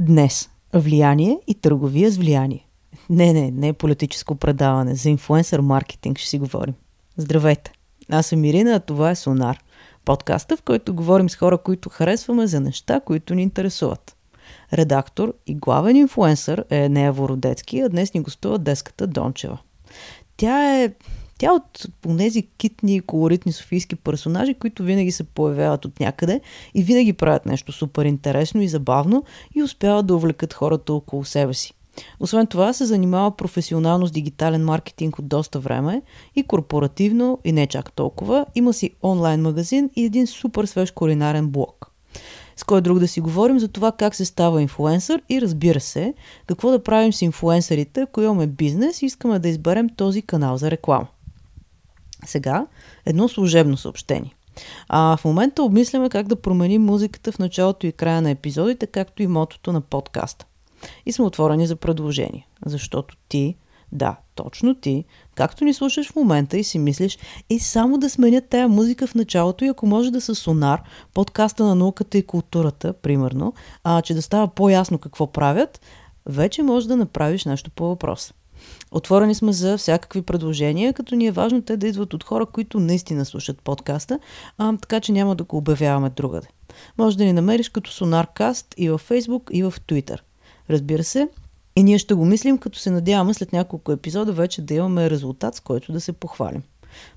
Днес влияние и търговия с влияние. Не, не, не е политическо предаване. За инфуенсър маркетинг ще си говорим. Здравейте! Аз съм Ирина, а това е Сонар. Подкаста, в който говорим с хора, които харесваме за неща, които ни интересуват. Редактор и главен инфуенсър е Нея Вородецки, а днес ни гостува деската Дончева. Тя е тя от тези китни и колоритни софийски персонажи, които винаги се появяват от някъде и винаги правят нещо супер интересно и забавно и успяват да увлекат хората около себе си. Освен това се занимава професионално с дигитален маркетинг от доста време и корпоративно, и не чак толкова. Има си онлайн магазин и един супер свеж кулинарен блог. С кой друг да си говорим за това как се става инфуенсър и разбира се, какво да правим с инфуенсърите, ако имаме бизнес и искаме да изберем този канал за реклама. Сега едно служебно съобщение. А в момента обмисляме как да променим музиката в началото и края на епизодите, както и мотото на подкаста. И сме отворени за предложения, защото ти, да, точно ти, както ни слушаш в момента и си мислиш, и само да сменят тая музика в началото и ако може да са сонар, подкаста на науката и културата, примерно, а че да става по-ясно какво правят, вече може да направиш нещо по въпроса. Отворени сме за всякакви предложения, като ни е важно те да идват от хора, които наистина слушат подкаста, а, така че няма да го обявяваме другаде. Може да ни намериш като Sonarcast и във Facebook, и в Twitter. Разбира се, и ние ще го мислим, като се надяваме след няколко епизода вече да имаме резултат, с който да се похвалим.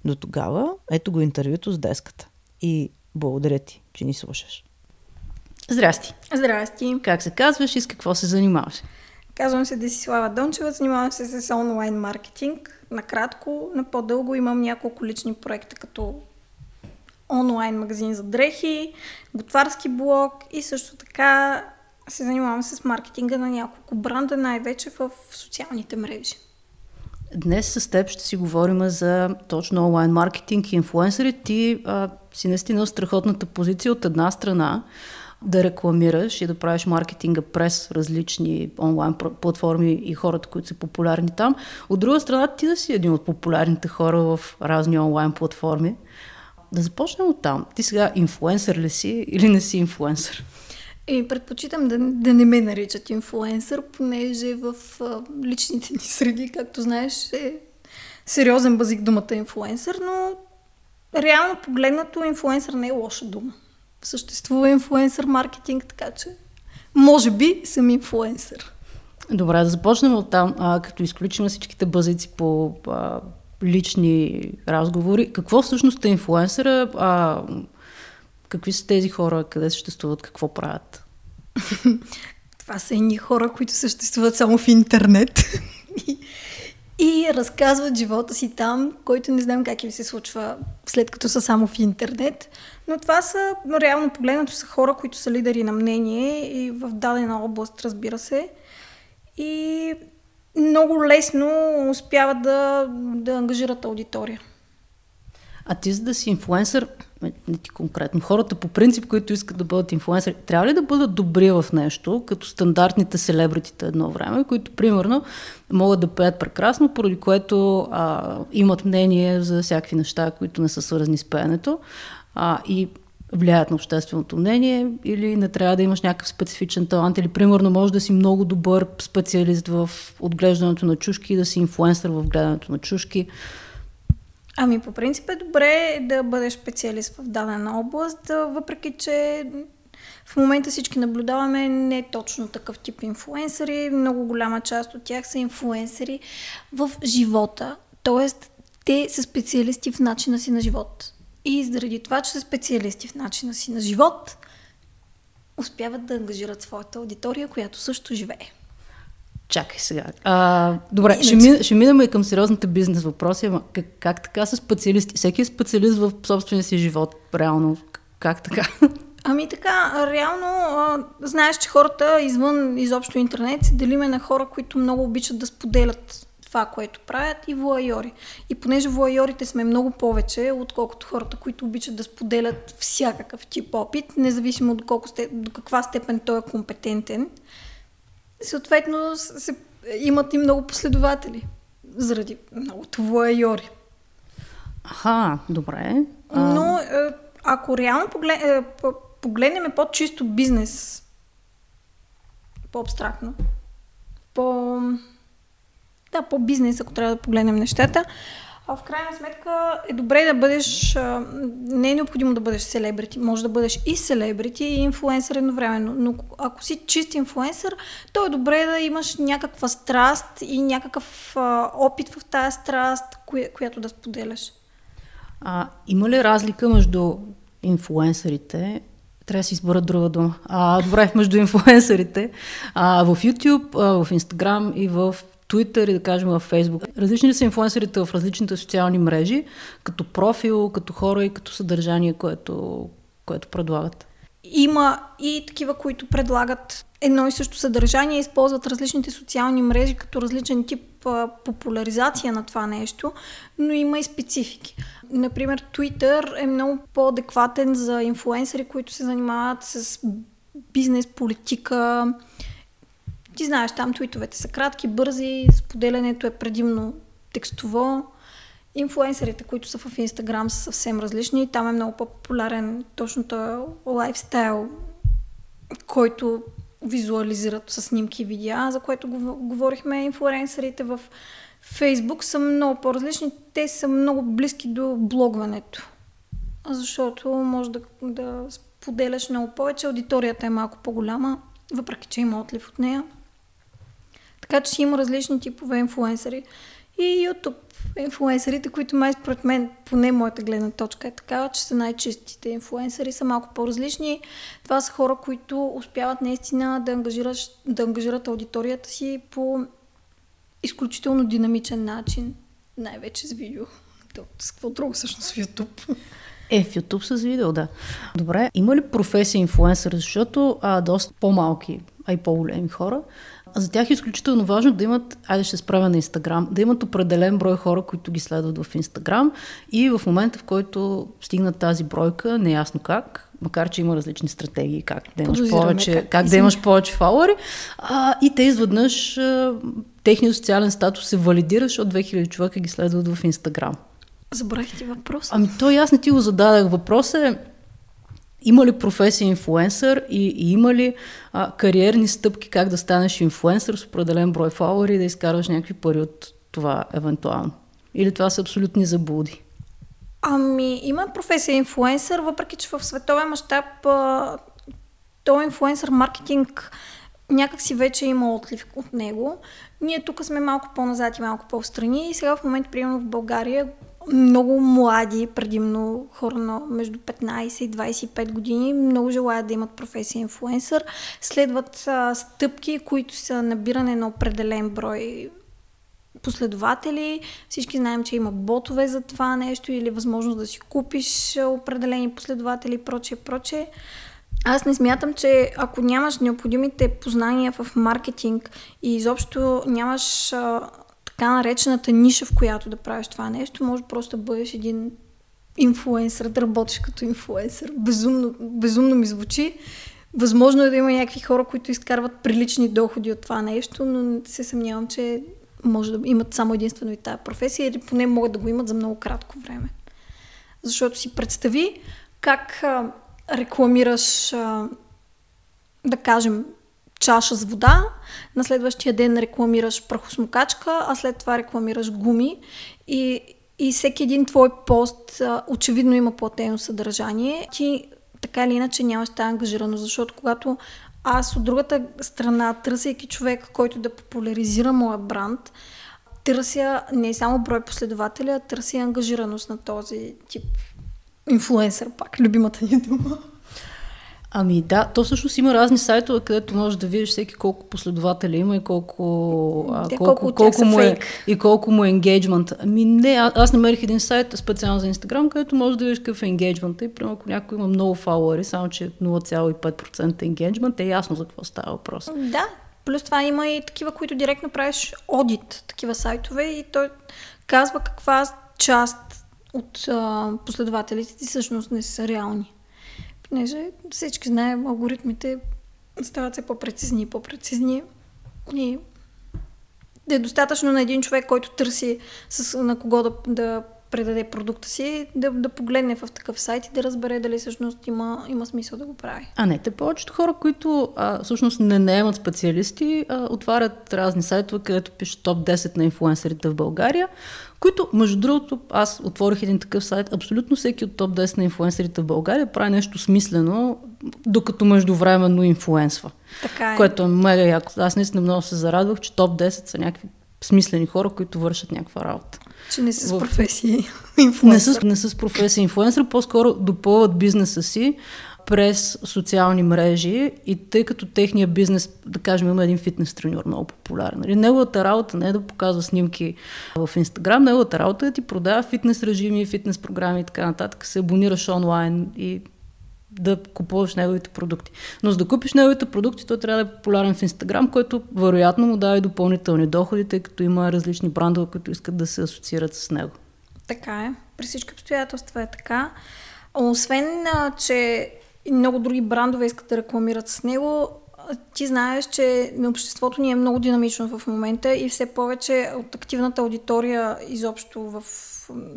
До тогава, ето го интервюто с деската. И благодаря ти, че ни слушаш. Здрасти! Здрасти! Как се казваш и с какво се занимаваш? Казвам се Десислава Дончева, занимавам се с онлайн маркетинг. Накратко, на по-дълго имам няколко лични проекта, като онлайн магазин за дрехи, готварски блог и също така се занимавам с маркетинга на няколко бранда, най-вече в социалните мрежи. Днес с теб ще си говорим за точно онлайн маркетинг и инфлуенсъри. Ти а, си наистина страхотната позиция от една страна да рекламираш и да правиш маркетинга през различни онлайн платформи и хората, които са популярни там. От друга страна, ти да си един от популярните хора в разни онлайн платформи. Да започнем от там. Ти сега инфлуенсър ли си или не си инфлуенсър? И предпочитам да, да не ме наричат инфлуенсър, понеже в личните ни среди, както знаеш, е сериозен базик думата инфлуенсър, но реално погледнато инфлуенсър не е лоша дума съществува инфлуенсър маркетинг, така че може би съм инфлуенсър. Добре, да започнем от там, а, като изключим всичките базици по а, лични разговори. Какво всъщност е инфлуенсъра? А, какви са тези хора? Къде съществуват? Какво правят? Това са едни хора, които съществуват само в интернет и разказват живота си там, който не знам как им се случва след като са само в интернет. Но това са, реално погледнато, са хора, които са лидери на мнение и в дадена област, разбира се. И много лесно успяват да, да ангажират аудитория. А ти за да си инфлуенсър, не ти конкретно, хората по принцип, които искат да бъдат инфлуенсъри, трябва ли да бъдат добри в нещо, като стандартните селебритите едно време, които примерно могат да пеят прекрасно, поради което а, имат мнение за всякакви неща, които не са свързани с пеенето а, и влияят на общественото мнение или не трябва да имаш някакъв специфичен талант или примерно може да си много добър специалист в отглеждането на чушки и да си инфлуенсър в гледането на чушки. Ами по принцип е добре да бъдеш специалист в дадена област, въпреки че в момента всички наблюдаваме не точно такъв тип инфлуенсъри. Много голяма част от тях са инфлуенсъри в живота. Тоест, те са специалисти в начина си на живот. И заради това, че са специалисти в начина си на живот, успяват да ангажират своята аудитория, която също живее. Чакай сега. А, добре, Иначе... ще, ми, ще минем и към сериозните бизнес въпроси, ама как, как така са специалисти? Всеки е специалист в собствения си живот, реално. Как така? Ами така, реално а, знаеш, че хората извън изобщо интернет се делиме на хора, които много обичат да споделят това, което правят и вуайори. И понеже вуайорите сме много повече, отколкото хората, които обичат да споделят всякакъв тип опит, независимо до, колко сте, до каква степен той е компетентен, съответно се, имат и много последователи заради многото вуайори. Аха, добре. Но е, ако реално погледнем, погледнем под чисто бизнес по-абстрактно. По... Да, по-бизнес, ако трябва да погледнем нещата. В крайна сметка е добре да бъдеш, не е необходимо да бъдеш селебрити, може да бъдеш и селебрити и инфлуенсър едновременно, но ако си чист инфлуенсър, то е добре да имаш някаква страст и някакъв опит в тази страст, коя, която да споделяш. А, има ли разлика между инфлуенсърите трябва да си избера друга дума. А, добре, между инфлуенсърите а, в YouTube, а, в Instagram и в Twitter и да кажем в Facebook. Различни ли са инфлуенсърите в различните социални мрежи, като профил, като хора и като съдържание, което, което предлагат? Има и такива, които предлагат едно и също съдържание, използват различните социални мрежи като различен тип а, популяризация на това нещо, но има и специфики. Например, Twitter е много по-адекватен за инфлуенсъри, които се занимават с бизнес, политика, ти знаеш, там твитовете са кратки, бързи, споделянето е предимно текстово. Инфуенсерите, които са в Инстаграм, са съвсем различни. Там е много по-популярен точно този лайфстайл, който визуализират с снимки и видеа, за което говорихме. Инфлуенсерите в Фейсбук са много по-различни. Те са много близки до блогването. Защото може да, да споделяш много повече. Аудиторията е малко по-голяма, въпреки че има отлив от нея. Така че има различни типове инфлуенсъри. И YouTube инфлуенсърите, които май според мен, поне моята гледна точка е такава, че са най-чистите инфлуенсъри, са малко по-различни. Това са хора, които успяват наистина да, ангажират, да ангажират аудиторията си по изключително динамичен начин, най-вече с видео. С какво друго всъщност в YouTube? Е, в YouTube с видео, да. Добре, има ли професия инфлуенсър? Защото а, доста по-малки, а и по-големи хора за тях е изключително важно да имат, айде ще справя на Инстаграм, да имат определен брой хора, които ги следват в Инстаграм и в момента, в който стигнат тази бройка, неясно как, макар че има различни стратегии, как да имаш повече, как, как да имаш повече фауъри, а, и те изведнъж а, техният социален статус се валидира, защото 2000 човека ги следват в Инстаграм. Забравих ти въпрос. Ами то аз не ти го зададах. Въпросът е, има ли професия инфлуенсър и, и има ли а, кариерни стъпки как да станеш инфлуенсър с определен брой фолуари и да изкарваш някакви пари от това евентуално? Или това са абсолютни заблуди? Ами, има професия инфлуенсър, въпреки че в световен мащаб то инфлуенсър маркетинг някак си вече има отлив от него. Ние тук сме малко по-назад и малко по-встрани и сега в момента, примерно в България, много млади, предимно хора на между 15 и 25 години, много желаят да имат професия инфлуенсър. Следват а, стъпки, които са набиране на определен брой последователи. Всички знаем, че има ботове за това нещо или възможност да си купиш определени последователи и прочее, прочее. Аз не смятам, че ако нямаш необходимите познания в маркетинг и изобщо нямаш а, така наречената ниша, в която да правиш това нещо, може просто да бъдеш един инфуенсър, да работиш като инфуенсър. Безумно, безумно ми звучи. Възможно е да има някакви хора, които изкарват прилични доходи от това нещо, но се съмнявам, че може да имат само единствено и тази професия или поне могат да го имат за много кратко време. Защото си представи как а, рекламираш, а, да кажем, чаша с вода, на следващия ден рекламираш прахосмокачка, а след това рекламираш гуми и, и всеки един твой пост очевидно има платено съдържание. Ти така или иначе нямаш тази ангажираност, защото когато аз от другата страна, търсейки човек, който да популяризира моя бранд, търся не само брой последователи, а търся ангажираност на този тип инфлуенсър, пак любимата ни дума. Ами да, то всъщност има разни сайтове, където можеш да видиш всеки колко последователи има и колко, а, колко, колко, колко му е, и колко му е енгейджмент. Ами не, а, аз намерих един сайт специално за Инстаграм, където можеш да видиш какъв е енгейджмент. И примерно ако някой има много фалуари, само че 0,5% енгейджмент, е ясно за какво става въпрос. Да, плюс това има и такива, които директно правиш одит, такива сайтове и той казва каква част от а, последователите ти всъщност не са реални понеже всички знаем, алгоритмите стават все по-прецизни и по-прецизни. И е достатъчно на един човек, който търси с, на кого да, да предаде продукта си, да, да погледне в такъв сайт и да разбере дали всъщност има, има смисъл да го прави. А не, те повечето хора, които а, всъщност не наемат специалисти, а, отварят разни сайтове, където пише топ 10 на инфлуенсерите в България, които, между другото, аз отворих един такъв сайт, абсолютно всеки от топ 10 на инфлуенсерите в България прави нещо смислено, докато междувременно инфлуенсва. Така е. Което е мега яко. Аз наистина много се зарадвах, че топ 10 са някакви смислени хора, които вършат някаква работа. Че не са с професии инфлуенсър. Не са, не са с професия инфлуенсър, по-скоро допълват бизнеса си през социални мрежи и тъй като техния бизнес, да кажем, има един фитнес треньор много популярен. Нали? Неговата работа не е да показва снимки в Инстаграм, неговата работа е да ти продава фитнес режими, фитнес програми и така нататък, се абонираш онлайн и да купуваш неговите продукти. Но за да купиш неговите продукти, той трябва да е популярен в Инстаграм, който вероятно му дава и допълнителни доходи, тъй като има различни брандове, които искат да се асоциират с него. Така е. При всички обстоятелства е така. Освен, че много други брандове искат да рекламират с него, ти знаеш, че обществото ни е много динамично в момента и все повече от активната аудитория изобщо в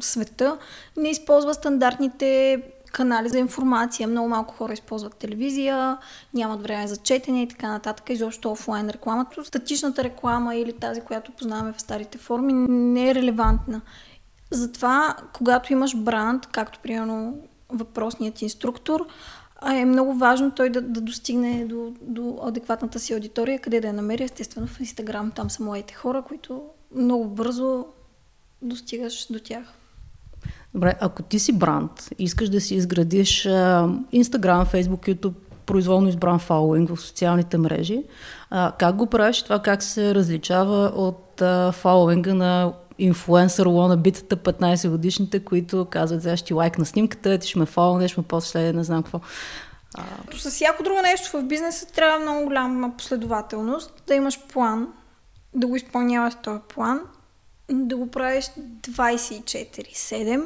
света не използва стандартните канали за информация. Много малко хора използват телевизия, нямат време за четене и така нататък. Изобщо офлайн рекламата. Статичната реклама или тази, която познаваме в старите форми, не е релевантна. Затова, когато имаш бранд, както примерно въпросният инструктор, е много важно той да, да достигне до, до адекватната си аудитория, къде да я намери, естествено в Инстаграм. Там са моите хора, които много бързо достигаш до тях. Добре, ако ти си бранд, искаш да си изградиш Инстаграм, Фейсбук, YouTube, произволно избран фолуинг в социалните мрежи, а, как го правиш това, как се различава от а, фолуинга на инфлуенсър лона битата 15 годишните, които казват, сега ще лайк на снимката, ти ще ме фолнеш, ме после не знам какво. А... С всяко друго нещо в бизнеса трябва много голяма последователност, да имаш план, да го изпълняваш този план, да го правиш 24-7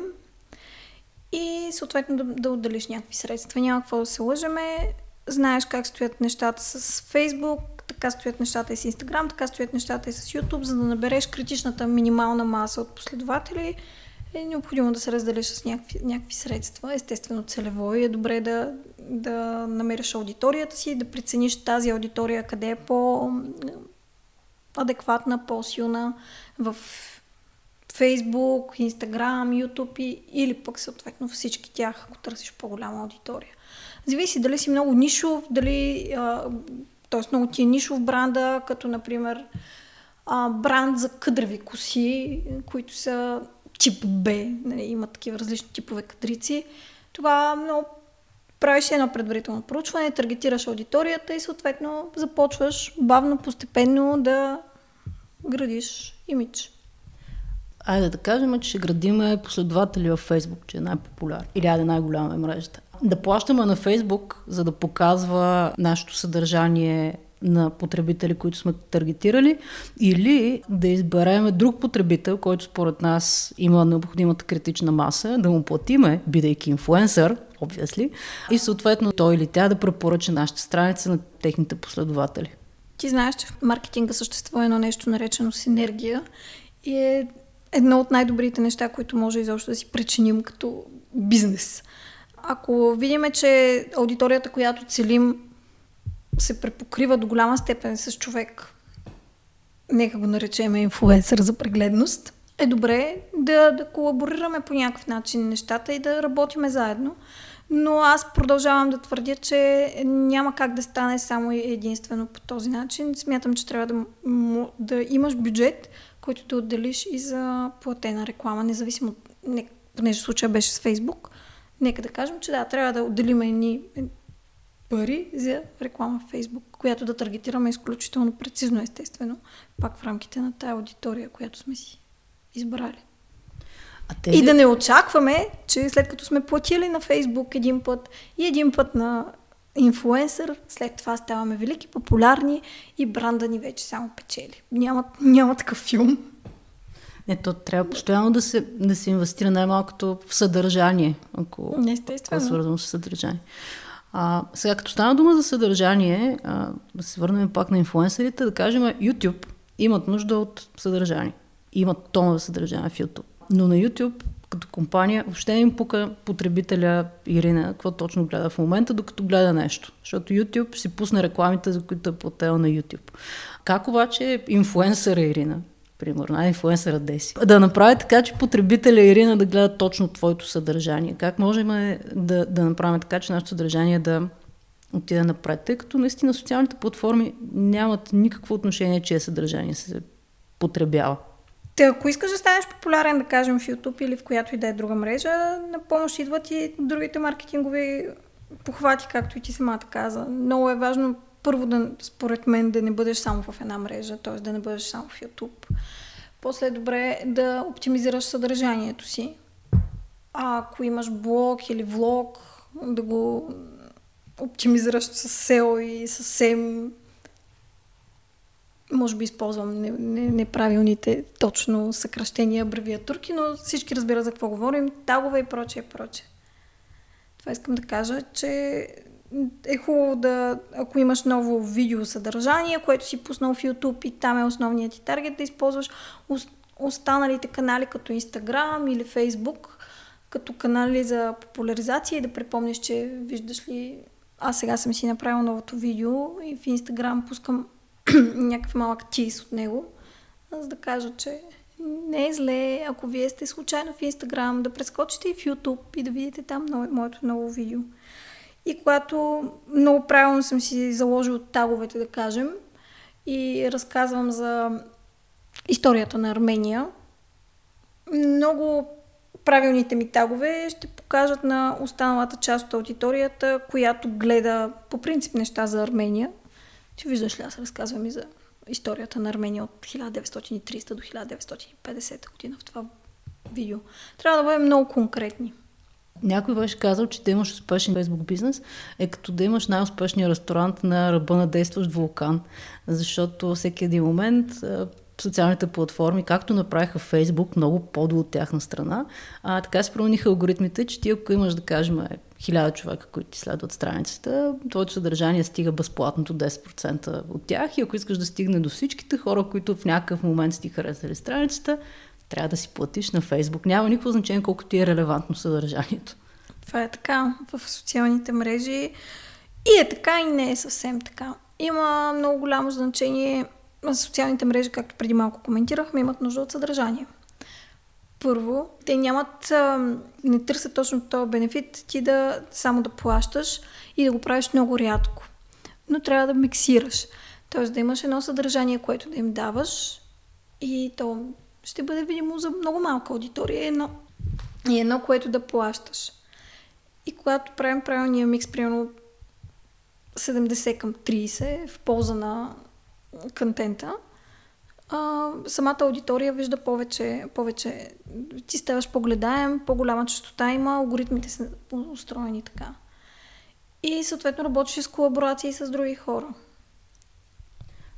и съответно да, да отделиш някакви средства. Няма какво да се лъжеме. Знаеш как стоят нещата с Фейсбук, така стоят нещата и с Инстаграм, така стоят нещата и с YouTube, за да набереш критичната минимална маса от последователи е необходимо да се разделиш с някакви, някакви средства, естествено целево и е добре да, да намериш аудиторията си, да прецениш тази аудитория къде е по-адекватна, по-силна в Facebook, Instagram, YouTube и, или пък съответно всички тях, ако търсиш по-голяма аудитория. Зависи дали си много нишов, дали т.е. много ти е нишов бранда, като например а, бранд за къдрави коси, които са тип Б, нали, има такива различни типове кадрици. Това много правиш едно предварително проучване, таргетираш аудиторията и съответно започваш бавно, постепенно да градиш имидж. Айде да кажем, че ще градиме последователи във Фейсбук, че е най-популярен. Или айде най-голяма е мрежата да плащаме на Фейсбук, за да показва нашето съдържание на потребители, които сме таргетирали, или да изберем друг потребител, който според нас има необходимата критична маса, да му платиме, бидейки инфлуенсър, obviously, и съответно той или тя да препоръча нашата страница на техните последователи. Ти знаеш, че в маркетинга съществува едно нещо наречено синергия и е едно от най-добрите неща, които може изобщо да си причиним като бизнес. Ако видим, че аудиторията, която целим, се препокрива до голяма степен с човек, нека го наречем инфлуенсър за прегледност, е добре да, да колаборираме по някакъв начин нещата и да работиме заедно. Но аз продължавам да твърдя, че няма как да стане само единствено по този начин. Смятам, че трябва да, да имаш бюджет, който да отделиш и за платена реклама, независимо, не, понеже случая беше с Фейсбук, Нека да кажем, че да, трябва да отделим едни пари за реклама в Фейсбук, която да таргетираме изключително прецизно, естествено, пак в рамките на тая аудитория, която сме си избрали. А тези... И да не очакваме, че след като сме платили на Фейсбук един път и един път на инфуенсър, след това ставаме велики, популярни и бранда ни вече само печели. Няма, няма такъв филм. Не, то трябва постоянно да се, да се инвестира най-малкото в съдържание, ако е свързано с съдържание. А, сега, като стана дума за съдържание, а, да се върнем пак на инфлуенсерите, да кажем, YouTube имат нужда от съдържание. Имат тона за съдържание в YouTube. Но на YouTube като компания, въобще им пука потребителя Ирина, какво точно гледа в момента, докато гледа нещо. Защото YouTube си пусне рекламите, за които е плател на YouTube. Как обаче инфуенсъра Ирина, примерно, а инфуенсъра Деси, да направи така, че потребителя Ирина да гледа точно твоето съдържание? Как можем да, да направим така, че нашето съдържание да отиде напред? Тъй като наистина социалните платформи нямат никакво отношение, че съдържание се потребява. Те, ако искаш да станеш популярен, да кажем в YouTube или в която и да е друга мрежа, на помощ идват и другите маркетингови похвати, както и ти самата каза. Много е важно първо да, според мен, да не бъдеш само в една мрежа, т.е. да не бъдеш само в YouTube. После е добре да оптимизираш съдържанието си. А ако имаш блог или влог, да го оптимизираш с SEO и с SEM може би използвам неправилните точно съкръщения, абревиатурки, но всички разбират за какво говорим, тагове и прочее, прочее. Това искам да кажа, че е хубаво да, ако имаш ново видео съдържание, което си пуснал в YouTube и там е основният ти таргет, да използваш останалите канали като Instagram или Facebook като канали за популяризация и да припомниш, че виждаш ли, аз сега съм си направил новото видео и в Instagram пускам някакъв малък тиз от него, за да кажа, че не е зле, ако вие сте случайно в Инстаграм, да прескочите и в YouTube и да видите там моето ново видео. И когато много правилно съм си заложил таговете, да кажем, и разказвам за историята на Армения, много правилните ми тагове ще покажат на останалата част от аудиторията, която гледа по принцип неща за Армения, ти виждаш ли, аз разказвам и за историята на Армения от 1930 до 1950 година в това видео. Трябва да бъдем много конкретни. Някой беше казал, че да имаш успешен фейсбук бизнес е като да имаш най-успешния ресторант на ръба на действащ вулкан, защото всеки един момент социалните платформи, както направиха Фейсбук, много по-до от тяхна страна, а, така се промениха алгоритмите, че ти ако имаш, да кажем, хиляда човека, които ти следват страницата, твоето съдържание стига безплатното 10% от тях и ако искаш да стигне до всичките хора, които в някакъв момент си ти харесали страницата, трябва да си платиш на Фейсбук. Няма никакво значение колко ти е релевантно съдържанието. Това е така в социалните мрежи. И е така, и не е съвсем така. Има много голямо значение. Социалните мрежи, както преди малко коментирахме, имат нужда от съдържание. Първо, те нямат, не търсят точно този бенефит ти да само да плащаш и да го правиш много рядко. Но трябва да миксираш. Тоест да имаш едно съдържание, което да им даваш и то ще бъде видимо за много малка аудитория едно, и едно, което да плащаш. И когато правим правилния микс, примерно 70 към 30 в полза на контента, а, самата аудитория вижда повече, повече. Ти ставаш по-гледаем, по-голяма частота има, алгоритмите са устроени така. И съответно работиш с колаборации с други хора.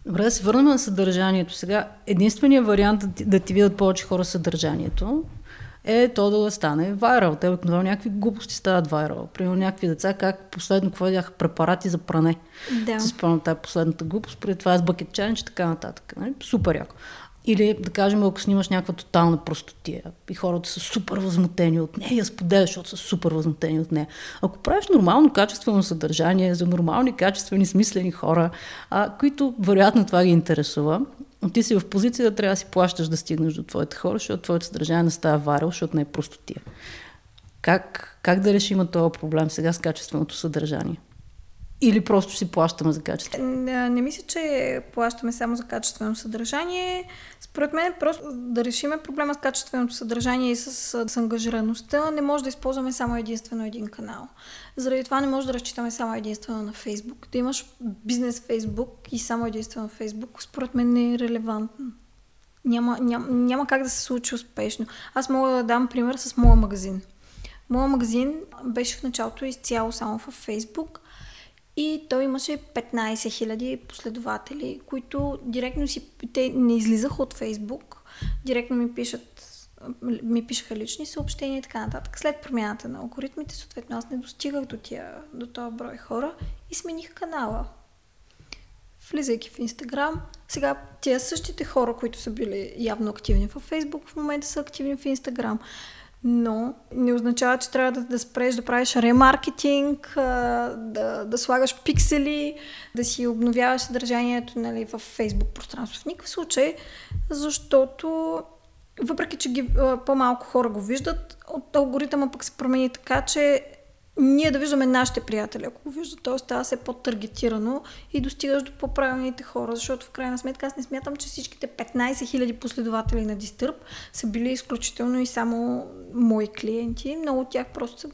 Добре, да се върнем на съдържанието. Сега, единственият вариант да ти, да ти видят повече хора съдържанието е то да стане вайрал. Те обикновено някакви глупости стават вайрал. Примерно някакви деца, как последно какво бяха препарати за пране. Да. С спомням тази последната глупост, преди това с бъкет чайнч и така нататък. Нали? Супер яко. Или, да кажем, ако снимаш някаква тотална простотия и хората са супер възмутени от нея, я споделяш, защото са супер възмутени от нея. Ако правиш нормално, качествено съдържание за нормални, качествени, смислени хора, а, които вероятно това ги интересува, ти си в позиция да трябва да си плащаш да стигнеш до твоите хора, защото твоето съдържание не става варел, защото не е простотия. Как, как да решим този проблем сега с качественото съдържание? Или просто си плащаме за качество? Не, не мисля, че плащаме само за качествено съдържание. Според мен просто да решиме проблема с качественото съдържание и с, с ангажираността, не може да използваме само единствено един канал. Заради това не може да разчитаме само единствено на Фейсбук. Да имаш бизнес Фейсбук и само единствено Фейсбук, според мен не е релевантно. Няма, няма, няма как да се случи успешно. Аз мога да дам пример с моя магазин. Моя магазин беше в началото изцяло само в Фейсбук – и той имаше 15 000 последователи, които директно си, те не излизаха от Фейсбук, директно ми пишат ми пишеха лични съобщения и така нататък. След промяната на алгоритмите, съответно, аз не достигах до, тия, до този брой хора и смених канала. Влизайки в Инстаграм, сега тия същите хора, които са били явно активни в Фейсбук, в момента са активни в Инстаграм. но не означава, че трябва да, да спреш да правиш ремаркетинг, да, да слагаш пиксели, да си обновяваш съдържанието нали, в Facebook пространство. В никакъв случай, защото въпреки, че ги, по-малко хора го виждат, от алгоритъма пък се промени така, че ние да виждаме нашите приятели, ако го виждат, т.е. става се по-таргетирано и достигаш до по-правилните хора, защото в крайна сметка аз не смятам, че всичките 15 000 последователи на Disturb са били изключително и само мои клиенти. Много от тях просто са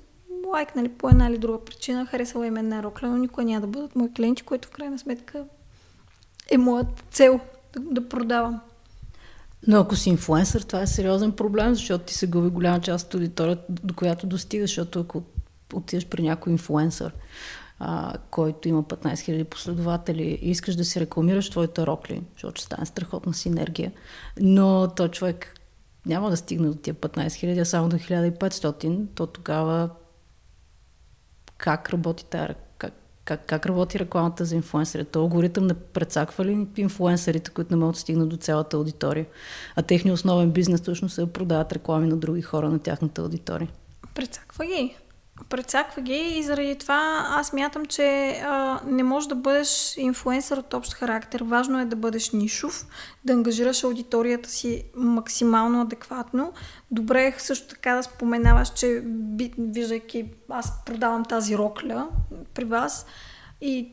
лайкнали по една или друга причина, харесала им една рокля, но никога няма да бъдат мои клиенти, което в крайна сметка е моят цел да продавам. Но ако си инфлуенсър, това е сериозен проблем, защото ти се губи голяма част от аудиторията, до която достигаш, защото ако отидеш при някой инфлуенсър, а, който има 15 000 последователи и искаш да си рекламираш твоите рокли, защото ще стане страхотна синергия, но то човек няма да стигне до тия 15 000, а само до 1500, то тогава как работи тази как, как, работи рекламата за инфлуенсърите? То алгоритъм не прецаква ли инфлуенсърите, които не могат да стигнат до цялата аудитория? А техният основен бизнес всъщност е да продават реклами на други хора на тяхната аудитория. Прецаква ги. Прецаква ги и заради това аз мятам, че а, не можеш да бъдеш инфлуенсър от общ характер. Важно е да бъдеш нишов, да ангажираш аудиторията си максимално адекватно. Добре е също така да споменаваш, че виждайки аз продавам тази рокля при вас и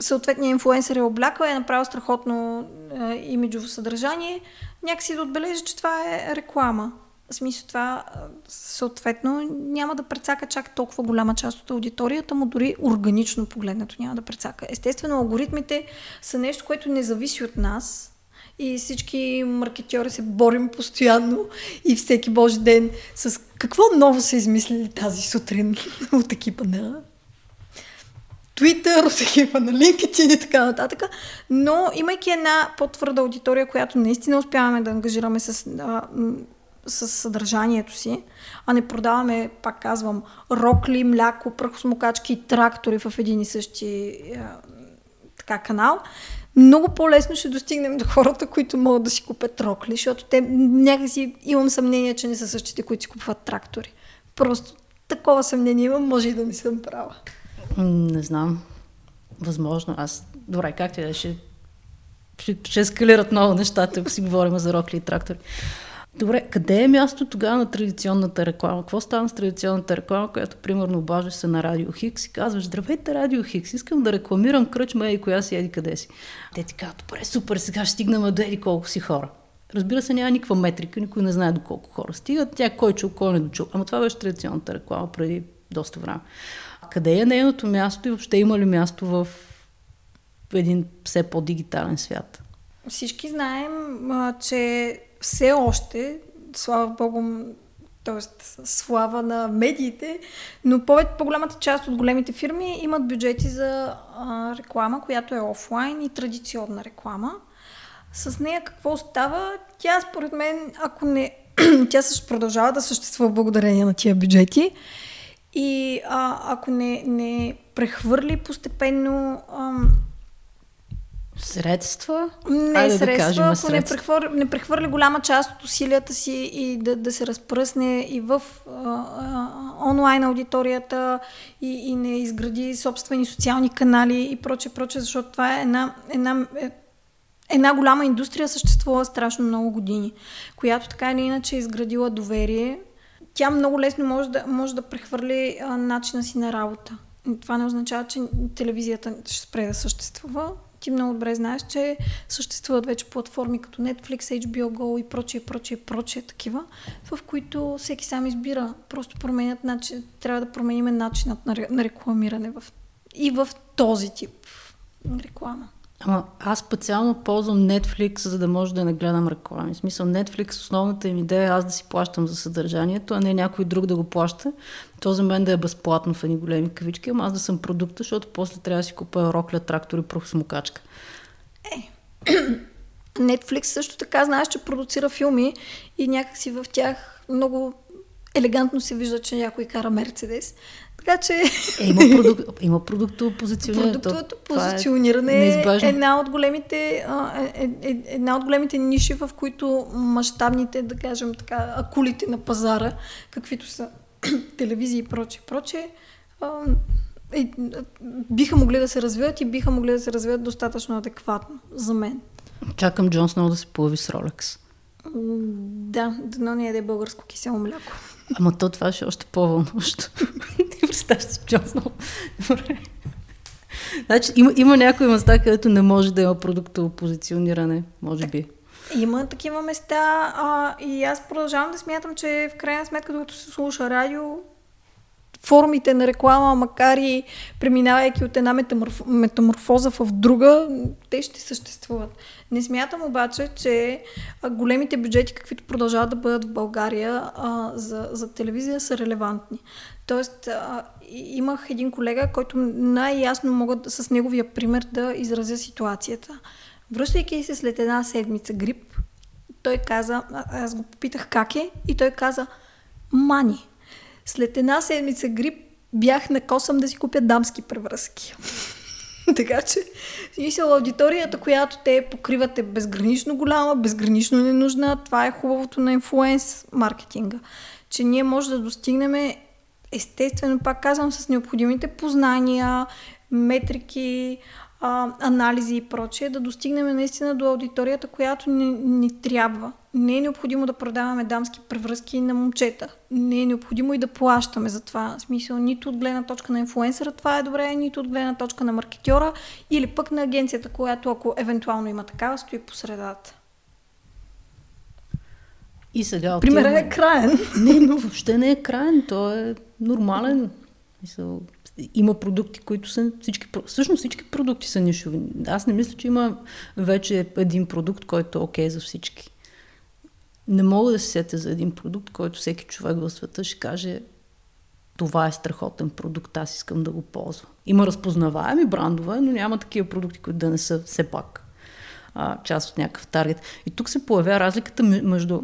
съответният инфлуенсър е облякал, е направил страхотно е, имиджово съдържание, някакси да отбележи, че това е реклама. Смисъл това, съответно, няма да прецака чак толкова голяма част от аудиторията му, дори органично погледнато няма да прецака. Естествено, алгоритмите са нещо, което не зависи от нас, и всички маркетьори се борим постоянно и всеки божи ден с какво ново са измислили тази сутрин от екипа на Twitter, от екипа на LinkedIn и така нататък. Но имайки една по-твърда аудитория, която наистина успяваме да ангажираме с а, с съдържанието си, а не продаваме, пак казвам, рокли, мляко, прахосмокачки и трактори в един и същи е, така, канал, много по-лесно ще достигнем до хората, които могат да си купят рокли, защото те някакси имам съмнение, че не са същите, които си купуват трактори. Просто такова съмнение имам, може и да не съм права. Не знам. Възможно. Аз, добре, как ти да ще, ще, ще ескалират много нещата, ако си говорим за рокли и трактори. Добре, къде е място тогава на традиционната реклама? Какво стана с традиционната реклама, която примерно обаждаш се на Радио Хикс и казваш, здравейте Радио Хикс, искам да рекламирам кръчма и коя си еди къде си. Те ти казват, добре, супер, сега ще стигнем до еди колко си хора. Разбира се, няма никаква метрика, никой не знае до колко хора стигат. Тя кой чул, кой не дочул. Ама това беше традиционната реклама преди доста време. Къде е нейното място и въобще има ли място в един все по-дигитален свят? Всички знаем, че все още, слава Богу, т.е. слава на медиите, но повече, по-голямата част от големите фирми имат бюджети за а, реклама, която е офлайн и традиционна реклама. С нея какво става? Тя, според мен, ако не... тя също продължава да съществува благодарение на тия бюджети. И а, ако не, не прехвърли постепенно ам, Средства? Не Айде средства, да кажем ако средства. Не, прехвър, не прехвърли голяма част от усилията си и да, да се разпръсне и в а, а, онлайн аудиторията и, и не изгради собствени социални канали и проче, проче, защото това е една, една, е, една голяма индустрия, съществува страшно много години, която така или иначе е изградила доверие. Тя много лесно може да, може да прехвърли а, начина си на работа. Това не означава, че телевизията ще спре да съществува ти много добре знаеш, че съществуват вече платформи като Netflix, HBO Go и прочие, прочие, прочие такива, в които всеки сам избира. Просто променят начин, трябва да променим начинът на, рекламиране в, и в този тип реклама. Ама аз специално ползвам Netflix, за да може да не гледам реклами. В смисъл Netflix, основната им идея е аз да си плащам за съдържанието, а не някой друг да го плаща. То за мен да е безплатно в едни големи кавички, ама аз да съм продукта, защото после трябва да си купя рокля, трактор и прахосмокачка. Е, Netflix също така знаеш, че продуцира филми и някакси в тях много елегантно се вижда, че някой кара Мерцедес. Така че... Е, има, продукт, има продуктово позициониране. Продуктовото е позициониране е, е една от големите, е, е, е, една от големите ниши, в които мащабните, да кажем така, акулите на пазара, каквито са телевизии и прочее, прочее, е, биха могли да се развиват и биха могли да се развиват достатъчно адекватно за мен. Чакам Джон Сноу да се появи с Ролекс. Да, дано не яде българско кисело мляко. Ама то това ще е още по-вълнуващо. Представяш си Сноу. Добре. Значи, има, има някои места, където не може да има продуктово позициониране, може би. Има такива места а, и аз продължавам да смятам, че в крайна сметка, докато се слуша радио, формите на реклама, макар и преминавайки от една метаморф... метаморфоза в друга, те ще съществуват. Не смятам обаче, че големите бюджети, каквито продължават да бъдат в България а, за, за телевизия, са релевантни. Тоест, а, имах един колега, който най-ясно мога с неговия пример да изразя ситуацията. Връщайки се след една седмица грип, той каза, аз го попитах как е, и той каза, мани. След една седмица грип бях на косъм да си купя дамски превръзки. така че, смисъл, аудиторията, която те покриват е безгранично голяма, безгранично ненужна. Това е хубавото на инфлуенс маркетинга. Че ние може да достигнем, естествено, пак казвам, с необходимите познания, метрики, а, анализи и прочее, да достигнем наистина до аудиторията, която ни, ни трябва. Не е необходимо да продаваме дамски превръзки на момчета. Не е необходимо и да плащаме за това. В смисъл, нито от гледна точка на инфлуенсъра това е добре, нито от гледна точка на маркетьора или пък на агенцията, която ако евентуално има такава, стои по средата. И сега Примерът е краен. Не, но въобще не е краен. Той е нормален. Мисъл, има продукти, които са всички, всъщност всички продукти са нишови. Аз не мисля, че има вече един продукт, който е окей okay за всички. Не мога да се сетя за един продукт, който всеки човек в света ще каже това е страхотен продукт, аз искам да го ползвам. Има разпознаваеми брандове, но няма такива продукти, които да не са все пак а, част от някакъв таргет. И тук се появява разликата между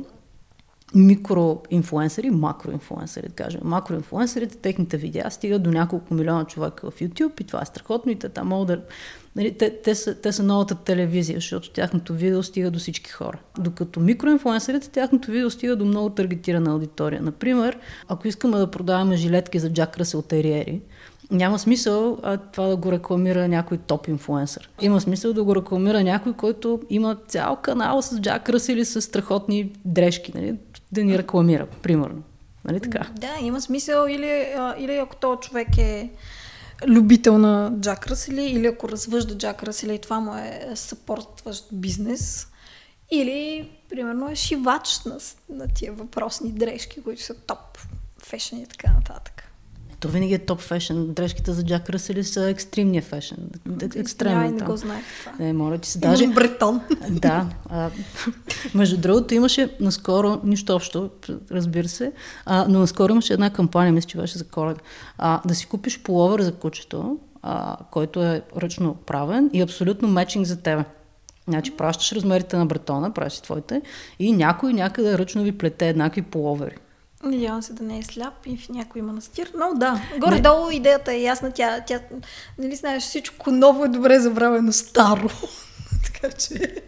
микроинфлуенсъри, макроинфлуенсъри, да кажем. Макроинфлуенсърите, техните видеа стигат до няколко милиона човека в YouTube и това е страхотно и те там могат да... Нали, те, те, са, те са новата телевизия, защото тяхното видео стига до всички хора. Докато микроинфлуенсърите, тяхното видео стига до много таргетирана аудитория. Например, ако искаме да продаваме жилетки за Джак Ръсел Териери, няма смисъл а, това да го рекламира някой топ инфлуенсър. Има смисъл да го рекламира някой, който има цял канал с Джак Ръсел с страхотни дрежки. Нали? да ни рекламира, примерно. Нали така? Да, има смисъл или, или ако този човек е любител на Джак Ръсели, или ако развъжда Джак Ръсели и това му е съпортващ бизнес, или, примерно, е шивач на, на тия въпросни дрежки, които са топ фешен и така нататък. То винаги е топ фешен. Дрежките за Джак Ръсели са екстремния фешен. Екстремен. не го знаех. Не, моля ти се. Даже... Бретон. Да. А, между другото имаше наскоро, нищо общо, разбира се, а, но наскоро имаше една кампания, мисля, че беше за коледа. А, да си купиш половър за кучето, а, който е ръчно правен и абсолютно мечинг за тебе. Значи пращаш размерите на бретона, правиш твоите и някой някъде ръчно ви плете еднакви половери. Надявам се да не е сляп и в някой манастир. Но да, горе-долу идеята е ясна. Тя, тя, нали знаеш, всичко ново е добре забравено старо. така че...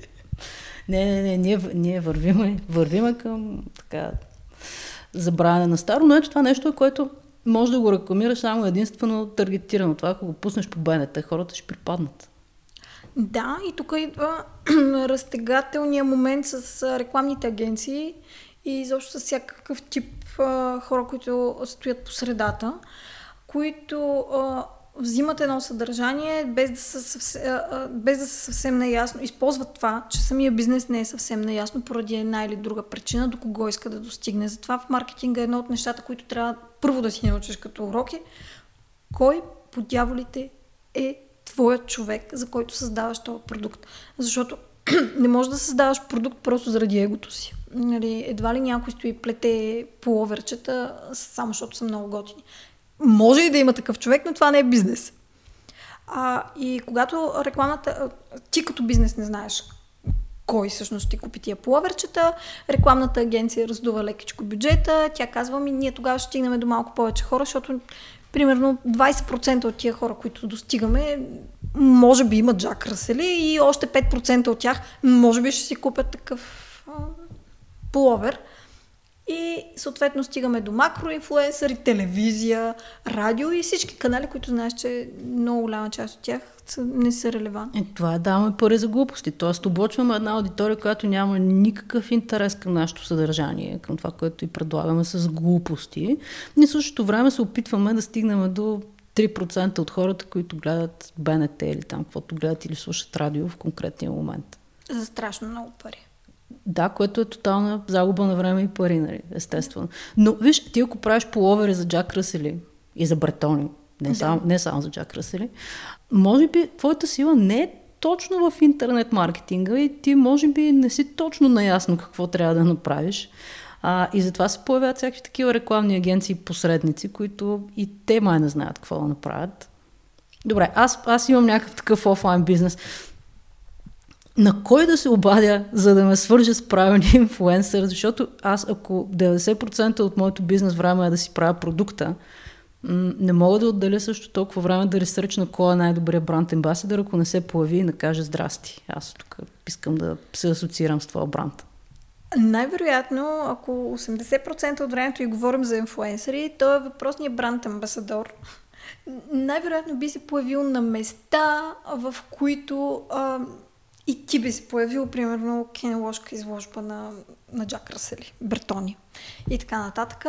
Не, не, не, ние, ние вървиме, вървиме към така забравяне на старо, но ето това нещо което може да го рекламираш само единствено таргетирано. Това, ако го пуснеш по БНТ, хората ще припаднат. Да, и тук идва разтегателния момент с рекламните агенции и изобщо с всякакъв тип хора, които стоят по средата, които взимат едно съдържание без да, са съвсем, без да са съвсем наясно, използват това, че самия бизнес не е съвсем наясно поради една или друга причина, до кого иска да достигне. Затова в маркетинга е едно от нещата, които трябва първо да си научиш като уроки, кой по дяволите е твоят човек, за който създаваш този продукт. Защото не можеш да създаваш продукт просто заради егото си нали, едва ли някой стои плете половерчета, само защото са много готини. Може и да има такъв човек, но това не е бизнес. А, и когато рекламата, ти като бизнес не знаеш кой всъщност ще купи тия пловерчета. Рекламната агенция раздува лекичко бюджета. Тя казва ми, ние тогава ще стигнем до малко повече хора, защото примерно 20% от тия хора, които достигаме, може би имат Джак Расели и още 5% от тях може би ще си купят такъв пловер. И съответно стигаме до макроинфлуенсъри, телевизия, радио и всички канали, които знаеш, че много голяма част от тях не са релевантни. Е, това е даваме пари за глупости. Тоест облъчваме една аудитория, която няма никакъв интерес към нашето съдържание, към това, което и предлагаме с глупости. И в същото време се опитваме да стигнем до 3% от хората, които гледат БНТ или там, каквото гледат или слушат радио в конкретния момент. За страшно много пари. Да, което е тотална загуба на време и пари, нали, естествено. Но виж, ти ако правиш половери за Джак Ръсели и за Бретони, не, да. само, не само за Джак Ръсели, може би твоята сила не е точно в интернет маркетинга и ти може би не си точно наясно какво трябва да направиш. А, и затова се появяват всякакви такива рекламни агенции и посредници, които и те май не знаят какво да направят. Добре, аз, аз имам някакъв такъв офлайн бизнес на кой да се обадя, за да ме свържа с правилния инфлуенсър, защото аз ако 90% от моето бизнес време е да си правя продукта, не мога да отделя също толкова време да ресърчна кой е най-добрият бранд амбасадър, ако не се появи и не каже здрасти. Аз тук искам да се асоциирам с това бранд. Най-вероятно, ако 80% от времето и говорим за инфлуенсъри, то е въпросният бранд амбасадор. Най-вероятно би се появил на места, в които а, и ти би се появил, примерно, киноложка изложба на, на Джак Расели, Бертони и така нататък.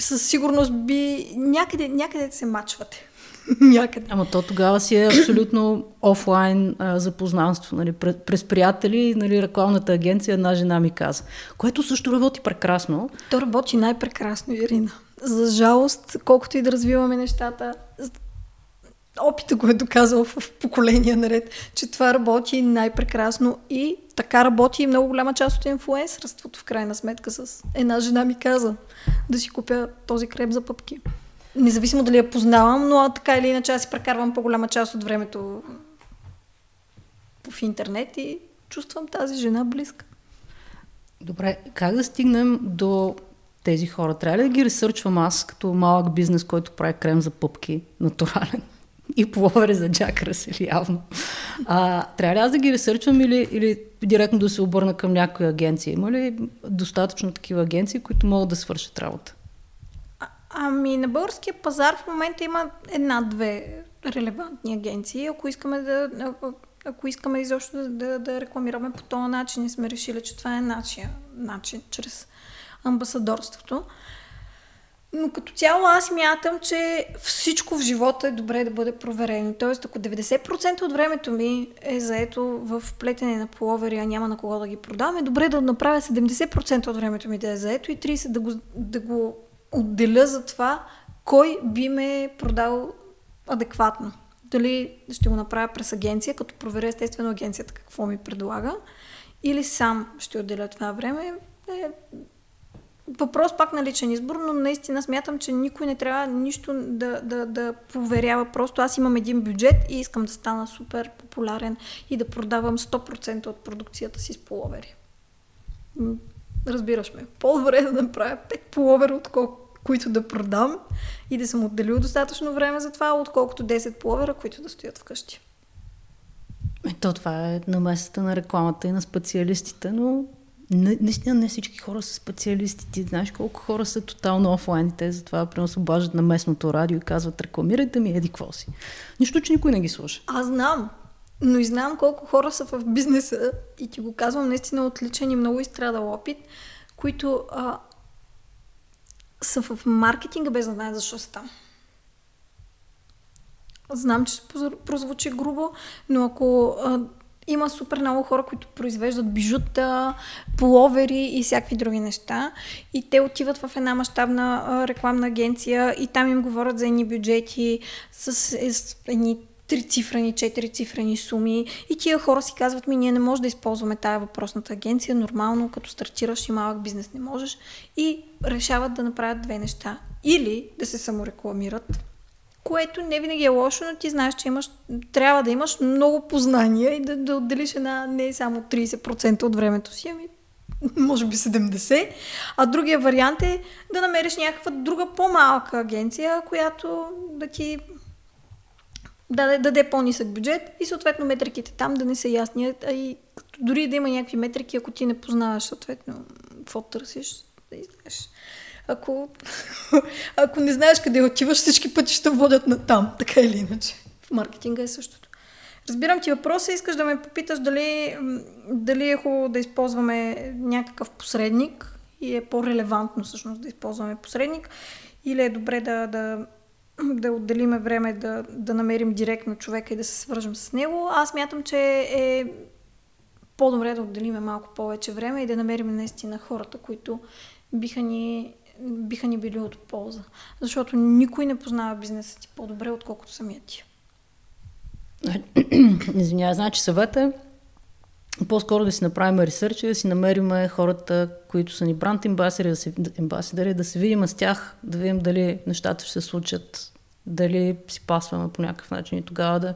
Със сигурност би някъде, някъде се мачвате. някъде. Ама то тогава си е абсолютно офлайн а, запознанство. Нали, през, през приятели, нали, рекламната агенция една жена ми каза. Което също работи прекрасно. То работи най-прекрасно, Ирина. За жалост, колкото и да развиваме нещата, опита го е доказал в поколения наред, че това работи най-прекрасно и така работи и много голяма част от инфлуенсърството в крайна сметка с една жена ми каза да си купя този креп за пъпки. Независимо дали я познавам, но така или иначе аз си прекарвам по-голяма част от времето в интернет и чувствам тази жена близка. Добре, как да стигнем до тези хора? Трябва ли да ги ресърчвам аз като малък бизнес, който прави крем за пъпки, натурален? И половери за Джак Ръсел, явно. А, трябва ли аз да ги ресърчвам или, или директно да се обърна към някоя агенция? Има ли достатъчно такива агенции, които могат да свършат работа? А, ами на българския пазар в момента има една-две релевантни агенции. Ако искаме да, ако искаме изобщо да, да, да рекламираме по този начин и сме решили, че това е нашия начин, чрез амбасадорството. Но като цяло аз мятам, че всичко в живота е добре да бъде проверено. Тоест, ако 90% от времето ми е заето в плетене на половери, а няма на кого да ги продавам, е добре да направя 70% от времето ми да е заето и 30% да го, да го отделя за това, кой би ме продал адекватно. Дали ще го направя през агенция, като проверя естествено агенцията какво ми предлага, или сам ще отделя това време, е въпрос пак на личен избор, но наистина смятам, че никой не трябва нищо да, да, да проверява. Просто аз имам един бюджет и искам да стана супер популярен и да продавам 100% от продукцията си с половери. Разбираш ме. По-добре е да направя 5 половера, отколко които да продам и да съм отделил достатъчно време за това, отколкото 10 половера, които да стоят вкъщи. Ето това е намесата на рекламата и на специалистите, но не, наистина не всички хора са специалисти. Ти знаеш колко хора са тотално офлайн. Те затова примерно се обаждат на местното радио и казват рекламирайте ми еди какво си. Нищо, че никой не ги слуша. Аз знам. Но и знам колко хора са в бизнеса и ти го казвам наистина отличен и много изстрадал опит, които а, са в маркетинга без да знаят защо са там. Знам, че прозвучи грубо, но ако а, има супер много хора, които произвеждат бижута, половери и всякакви други неща. И те отиват в една мащабна рекламна агенция и там им говорят за едни бюджети с, с едни трицифрени, четирицифрени суми и тия хора си казват ми, ние не можем да използваме тая въпросната агенция, нормално, като стартираш и малък бизнес не можеш и решават да направят две неща. Или да се саморекламират, което не винаги е лошо, но ти знаеш, че имаш, трябва да имаш много познания и да, да отделиш една не само 30% от времето си, ами може би 70%. А другия вариант е да намериш някаква друга по-малка агенция, която да ти да даде по-нисък бюджет и съответно метриките там да не са ясни. А и дори да има някакви метрики, ако ти не познаваш съответно какво търсиш, да знаеш. Ако, ако не знаеш къде отиваш, всички пътища водят на там, така или иначе. В маркетинга е същото. Разбирам ти въпроса, искаш да ме попиташ дали, дали е хубаво да използваме някакъв посредник и е по-релевантно всъщност да използваме посредник или е добре да, да, да отделиме време да, да намерим директно човека и да се свържем с него. Аз мятам, че е по-добре да отделиме малко повече време и да намерим наистина хората, които биха ни, биха ни били от полза. Защото никой не познава бизнеса ти по-добре, отколкото самия ти. Извинявай, значи съвета е по-скоро да си направим ресърч и да си намерим хората, които са ни бранд ембасери, да, се, да се видим с тях, да видим дали нещата ще се случат, дали си пасваме по някакъв начин и тогава да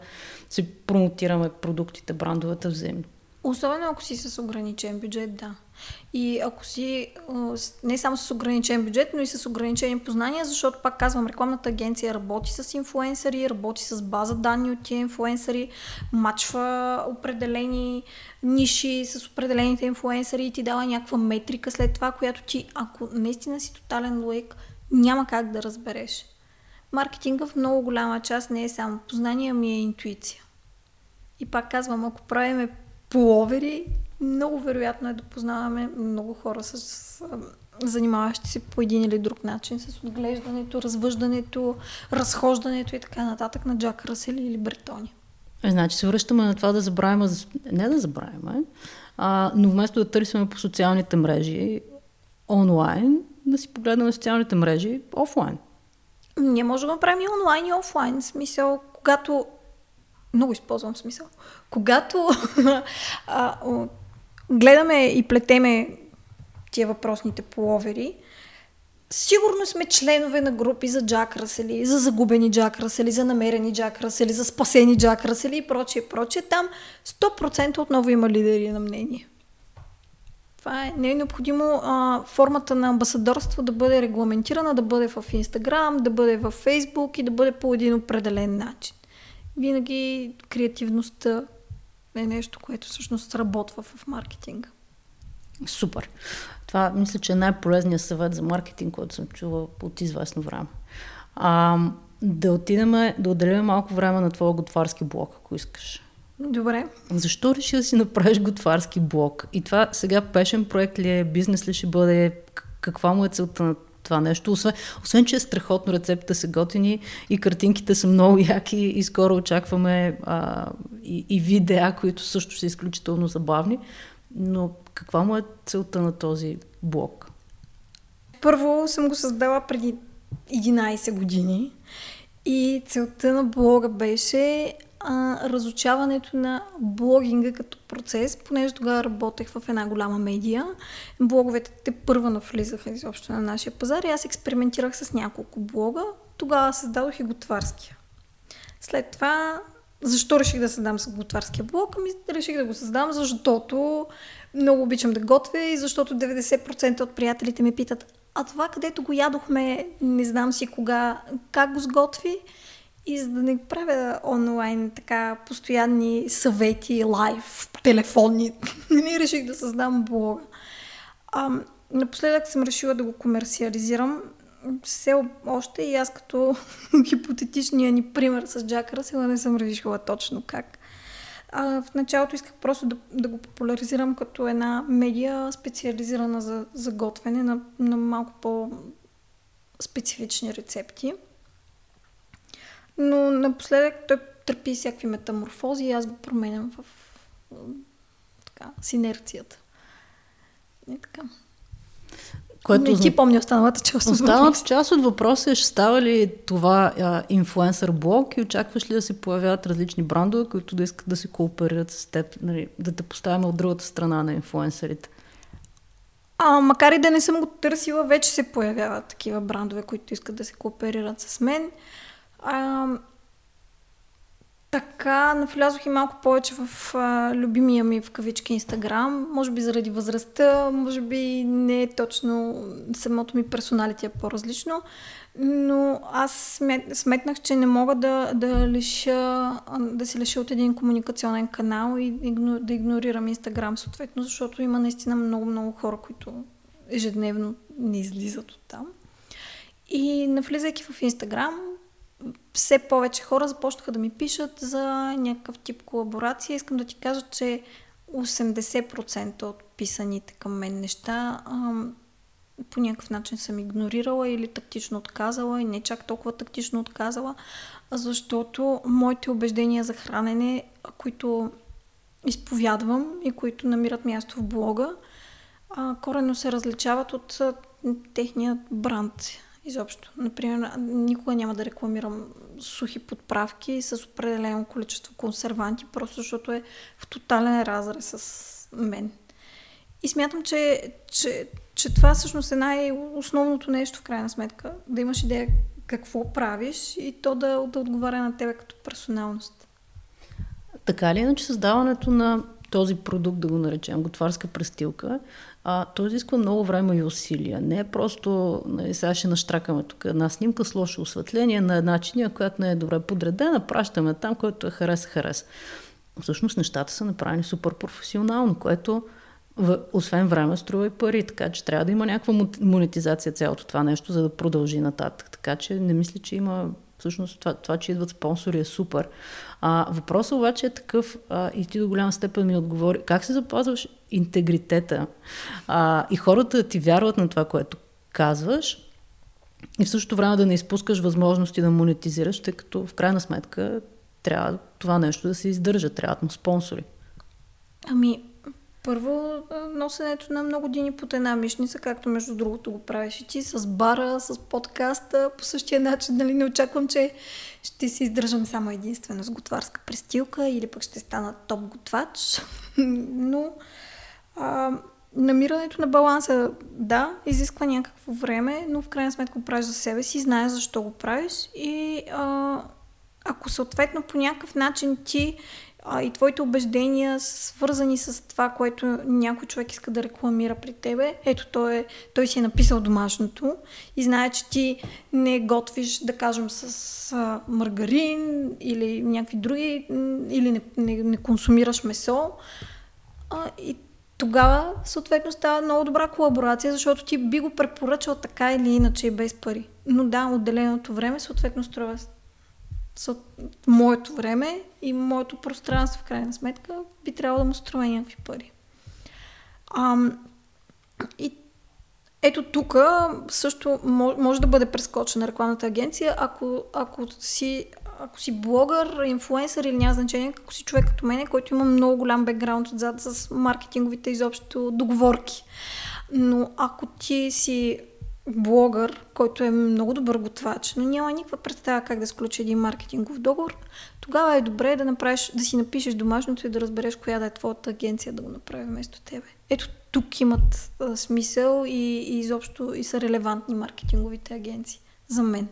си промотираме продуктите, брандовете взаимно. Особено ако си с ограничен бюджет, да. И ако си не само с ограничен бюджет, но и с ограничени познания, защото пак казвам, рекламната агенция работи с инфуенсъри, работи с база данни от тия инфуенсъри, мачва определени ниши с определените инфуенсъри и ти дава някаква метрика след това, която ти, ако наистина си тотален лоек, няма как да разбереш. Маркетинга в много голяма част не е само познание, ами е интуиция. И пак казвам, ако правиме половери, много вероятно е да познаваме много хора с занимаващи се по един или друг начин с отглеждането, развъждането, разхождането и така нататък на Джак Ръсели или Бретони. Е, значи се връщаме на това да забравяме, не да забравяме, а, но вместо да търсим по социалните мрежи онлайн, да си погледнем социалните мрежи офлайн. Ние можем да направим и онлайн и офлайн. В смисъл, когато много използвам смисъл. Когато а, гледаме и плетеме тия въпросните половери, сигурно сме членове на групи за Джак Расели, за загубени Джак Расели, за намерени Джак Расели, за спасени Джак Расели и прочее, прочее. Там 100% отново има лидери на мнение. Това е, не е необходимо а, формата на амбасадорство да бъде регламентирана, да бъде в Инстаграм, да бъде в Фейсбук и да бъде по един определен начин. Винаги креативността е нещо, което всъщност работва в маркетинга. Супер. Това мисля, че е най-полезният съвет за маркетинг, който съм чула от известно време. А, да отидем, да отделим малко време на твоя готварски блок, ако искаш. Добре. Защо реши да си направиш готварски блок? И това сега пешен проект ли е, бизнес ли ще бъде? Каква му е целта на това нещо. Освен, освен че е страхотно, рецептите са готини и картинките са много яки и скоро очакваме а, и, и видеа, които също са изключително забавни. Но каква му е целта на този блог? Първо съм го създала преди 11 години и целта на блога беше а, разучаването на блогинга като процес, понеже тогава работех в една голяма медия. Блоговете те първа навлизаха изобщо на нашия пазар и аз експериментирах с няколко блога. Тогава създадох и готварския. След това, защо реших да създам с готварския блог? Ами реших да го създам, защото много обичам да готвя и защото 90% от приятелите ми питат, а това където го ядохме, не знам си кога, как го сготви. И за да не правя онлайн така постоянни съвети, лайв, телефонни, не реших да създам блога. А, напоследък съм решила да го комерциализирам. Все още и аз като хипотетичния ни пример с Джак Расела не съм решила точно как. А, в началото исках просто да, да го популяризирам като една медия, специализирана за, за готвене на, на малко по-специфични рецепти. Но напоследък той търпи всякакви метаморфози и аз го променям в така, с инерцията. И така. Което... Не ти помня останалата част от Останалата част от въпроса е, ще става ли това а, инфлуенсър блог и очакваш ли да се появяват различни брандове, които да искат да се кооперират с теб, нали, да те поставяме от другата страна на инфлуенсърите? А, макар и да не съм го търсила, вече се появяват такива брандове, които искат да се кооперират с мен. А, така, навлязох и малко повече в а, любимия ми в кавички Инстаграм. Може би заради възрастта, може би не е точно самото ми персоналите е по-различно. Но аз смет, сметнах, че не мога да, да, лиша, да се лиша от един комуникационен канал и да игнорирам Инстаграм съответно, защото има наистина много-много хора, които ежедневно не излизат от там. И навлизайки в Инстаграм, все повече хора започнаха да ми пишат за някакъв тип колаборация. Искам да ти кажа, че 80% от писаните към мен неща по някакъв начин съм игнорирала или тактично отказала и не чак толкова тактично отказала, защото моите убеждения за хранене, които изповядвам и които намират място в блога, корено се различават от а, техният бранд изобщо. Например, никога няма да рекламирам сухи подправки с определено количество консерванти, просто защото е в тотален разрез с мен. И смятам, че, че, че това всъщност е най-основното нещо в крайна сметка. Да имаш идея какво правиш и то да, да отговаря на тебе като персоналност. Така ли иначе създаването на този продукт, да го наречем готварска престилка, а, той изисква много време и усилия. Не е просто, нали, сега ще наштракаме тук една снимка с лошо осветление на една чиния, която не е добре подредена, пращаме там, който е хареса. Всъщност нещата са направени супер професионално, което в, освен време струва и пари, така че трябва да има някаква монетизация цялото това нещо, за да продължи нататък. Така че не мисля, че има всъщност това, това че идват спонсори е супер. А, въпросът обаче е такъв а, и ти до голяма степен ми отговори. Как се запазваш интегритета а, и хората ти вярват на това, което казваш и в същото време да не изпускаш възможности да монетизираш, тъй като в крайна сметка трябва това нещо да се издържа, трябват му спонсори. Ами, първо, носенето на много дни под една мишница, както между другото го правиш и ти, с бара, с подкаста, по същия начин, нали, не очаквам, че ще си издържам само единствено с готварска престилка или пък ще стана топ готвач. Но а, намирането на баланса, да, изисква някакво време, но в крайна сметка го правиш за себе си, знаеш защо го правиш и а, ако съответно по някакъв начин ти а, и твоите убеждения са свързани с това, което някой човек иска да рекламира при тебе. Ето, той, е, той си е написал домашното и знае, че ти не готвиш, да кажем, с а, маргарин или някакви други, или не, не, не консумираш месо. А, и тогава, съответно, става много добра колаборация, защото ти би го препоръчал така или иначе и без пари. Но да, отделеното време, съответно, струва моето време и моето пространство, в крайна сметка, би трябвало да му струва някакви пари. А, и ето тук също може да бъде прескочена рекламната агенция, ако, ако, си, ако си блогър, инфлуенсър или няма значение, ако си човек като мене, който има много голям бекграунд отзад с маркетинговите изобщо договорки. Но ако ти си блогър, който е много добър готвач, но няма никаква представа как да сключи един маркетингов договор, тогава е добре да, направиш, да си напишеш домашното и да разбереш коя да е твоята агенция да го направи вместо тебе. Ето тук имат а, смисъл и, и изобщо и са релевантни маркетинговите агенции за мен.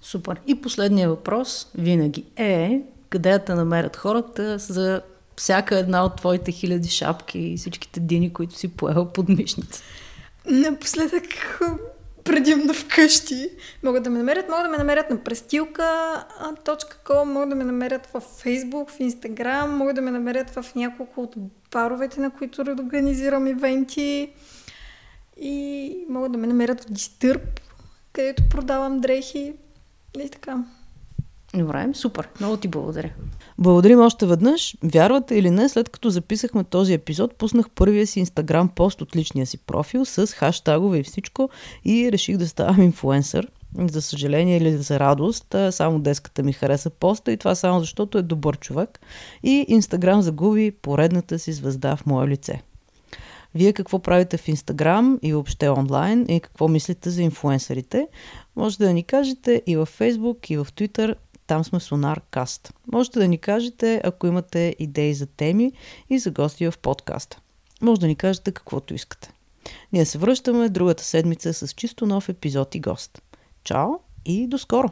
Супер. И последния въпрос винаги е къде да те намерят хората за всяка една от твоите хиляди шапки и всичките дини, които си поел под мишница. Напоследък предимно вкъщи. Могат да ме намерят, могат да ме намерят на престилка.com, могат да ме намерят в Facebook, в Instagram, могат да ме намерят в няколко от баровете, на които организирам ивенти и могат да ме намерят в Disturb, където продавам дрехи и така. Добре, супер. Много ти благодаря. Благодарим още веднъж. Вярвате или не, след като записахме този епизод, пуснах първия си инстаграм пост от личния си профил с хаштагове и всичко и реших да ставам инфуенсър. За съжаление или за радост, само деската ми хареса поста и това само защото е добър човек. И Инстаграм загуби поредната си звезда в мое лице. Вие какво правите в Инстаграм и въобще онлайн и какво мислите за инфуенсърите? Можете да ни кажете и във Фейсбук, и в Твитър. Там сме Каст. Можете да ни кажете, ако имате идеи за теми и за гости в подкаста. Може да ни кажете каквото искате. Ние се връщаме другата седмица с чисто нов епизод и гост. Чао и до скоро!